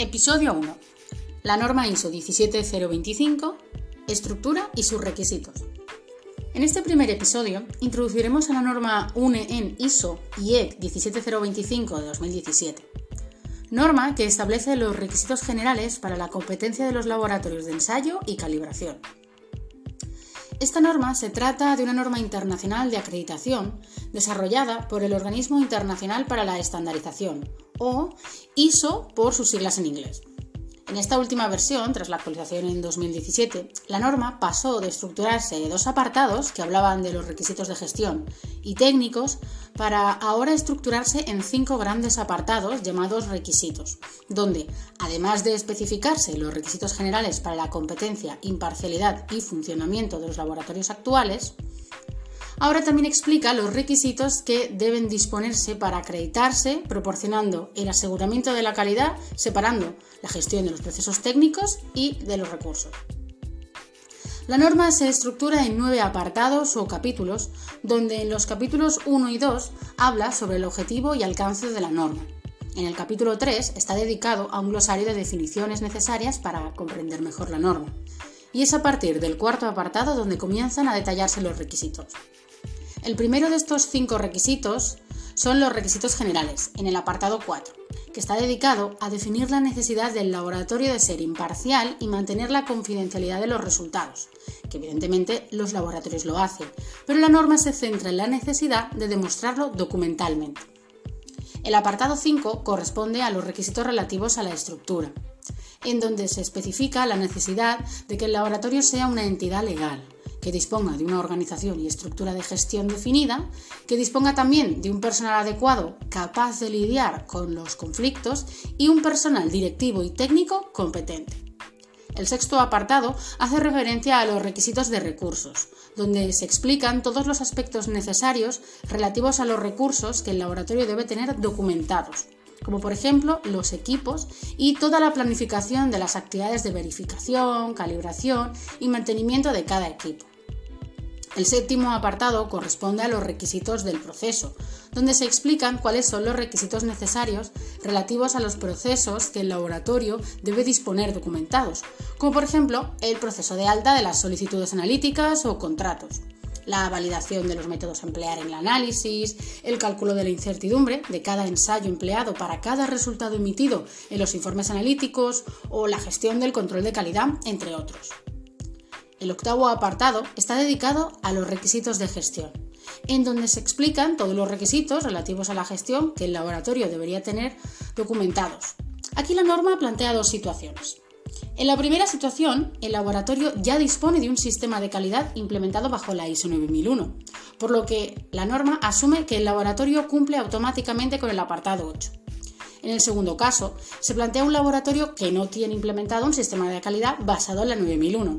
Episodio 1. La norma ISO 17025, estructura y sus requisitos. En este primer episodio introduciremos a la norma UNE en ISO IEC 17025 de 2017, norma que establece los requisitos generales para la competencia de los laboratorios de ensayo y calibración. Esta norma se trata de una norma internacional de acreditación desarrollada por el Organismo Internacional para la Estandarización, o ISO por sus siglas en inglés. En esta última versión, tras la actualización en 2017, la norma pasó de estructurarse dos apartados que hablaban de los requisitos de gestión y técnicos para ahora estructurarse en cinco grandes apartados llamados requisitos, donde, además de especificarse los requisitos generales para la competencia, imparcialidad y funcionamiento de los laboratorios actuales, Ahora también explica los requisitos que deben disponerse para acreditarse, proporcionando el aseguramiento de la calidad, separando la gestión de los procesos técnicos y de los recursos. La norma se estructura en nueve apartados o capítulos, donde en los capítulos 1 y 2 habla sobre el objetivo y alcance de la norma. En el capítulo 3 está dedicado a un glosario de definiciones necesarias para comprender mejor la norma. Y es a partir del cuarto apartado donde comienzan a detallarse los requisitos. El primero de estos cinco requisitos son los requisitos generales, en el apartado 4, que está dedicado a definir la necesidad del laboratorio de ser imparcial y mantener la confidencialidad de los resultados, que evidentemente los laboratorios lo hacen, pero la norma se centra en la necesidad de demostrarlo documentalmente. El apartado 5 corresponde a los requisitos relativos a la estructura, en donde se especifica la necesidad de que el laboratorio sea una entidad legal, que disponga de una organización y estructura de gestión definida, que disponga también de un personal adecuado capaz de lidiar con los conflictos y un personal directivo y técnico competente. El sexto apartado hace referencia a los requisitos de recursos, donde se explican todos los aspectos necesarios relativos a los recursos que el laboratorio debe tener documentados, como por ejemplo los equipos y toda la planificación de las actividades de verificación, calibración y mantenimiento de cada equipo. El séptimo apartado corresponde a los requisitos del proceso, donde se explican cuáles son los requisitos necesarios relativos a los procesos que el laboratorio debe disponer documentados, como por ejemplo el proceso de alta de las solicitudes analíticas o contratos, la validación de los métodos a emplear en el análisis, el cálculo de la incertidumbre de cada ensayo empleado para cada resultado emitido en los informes analíticos o la gestión del control de calidad, entre otros. El octavo apartado está dedicado a los requisitos de gestión, en donde se explican todos los requisitos relativos a la gestión que el laboratorio debería tener documentados. Aquí la norma plantea dos situaciones. En la primera situación, el laboratorio ya dispone de un sistema de calidad implementado bajo la ISO 9001, por lo que la norma asume que el laboratorio cumple automáticamente con el apartado 8. En el segundo caso, se plantea un laboratorio que no tiene implementado un sistema de calidad basado en la 9001,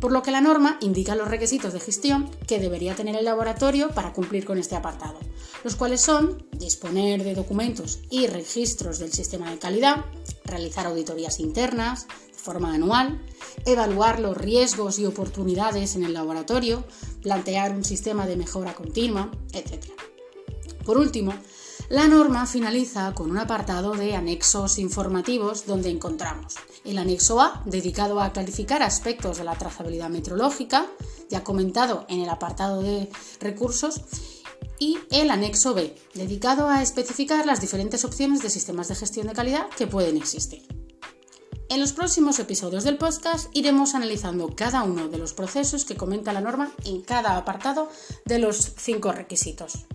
por lo que la norma indica los requisitos de gestión que debería tener el laboratorio para cumplir con este apartado, los cuales son disponer de documentos y registros del sistema de calidad, realizar auditorías internas de forma anual, evaluar los riesgos y oportunidades en el laboratorio, plantear un sistema de mejora continua, etc. Por último, la norma finaliza con un apartado de anexos informativos donde encontramos el anexo A, dedicado a clarificar aspectos de la trazabilidad metrológica, ya comentado en el apartado de recursos, y el anexo B, dedicado a especificar las diferentes opciones de sistemas de gestión de calidad que pueden existir. En los próximos episodios del podcast iremos analizando cada uno de los procesos que comenta la norma en cada apartado de los cinco requisitos.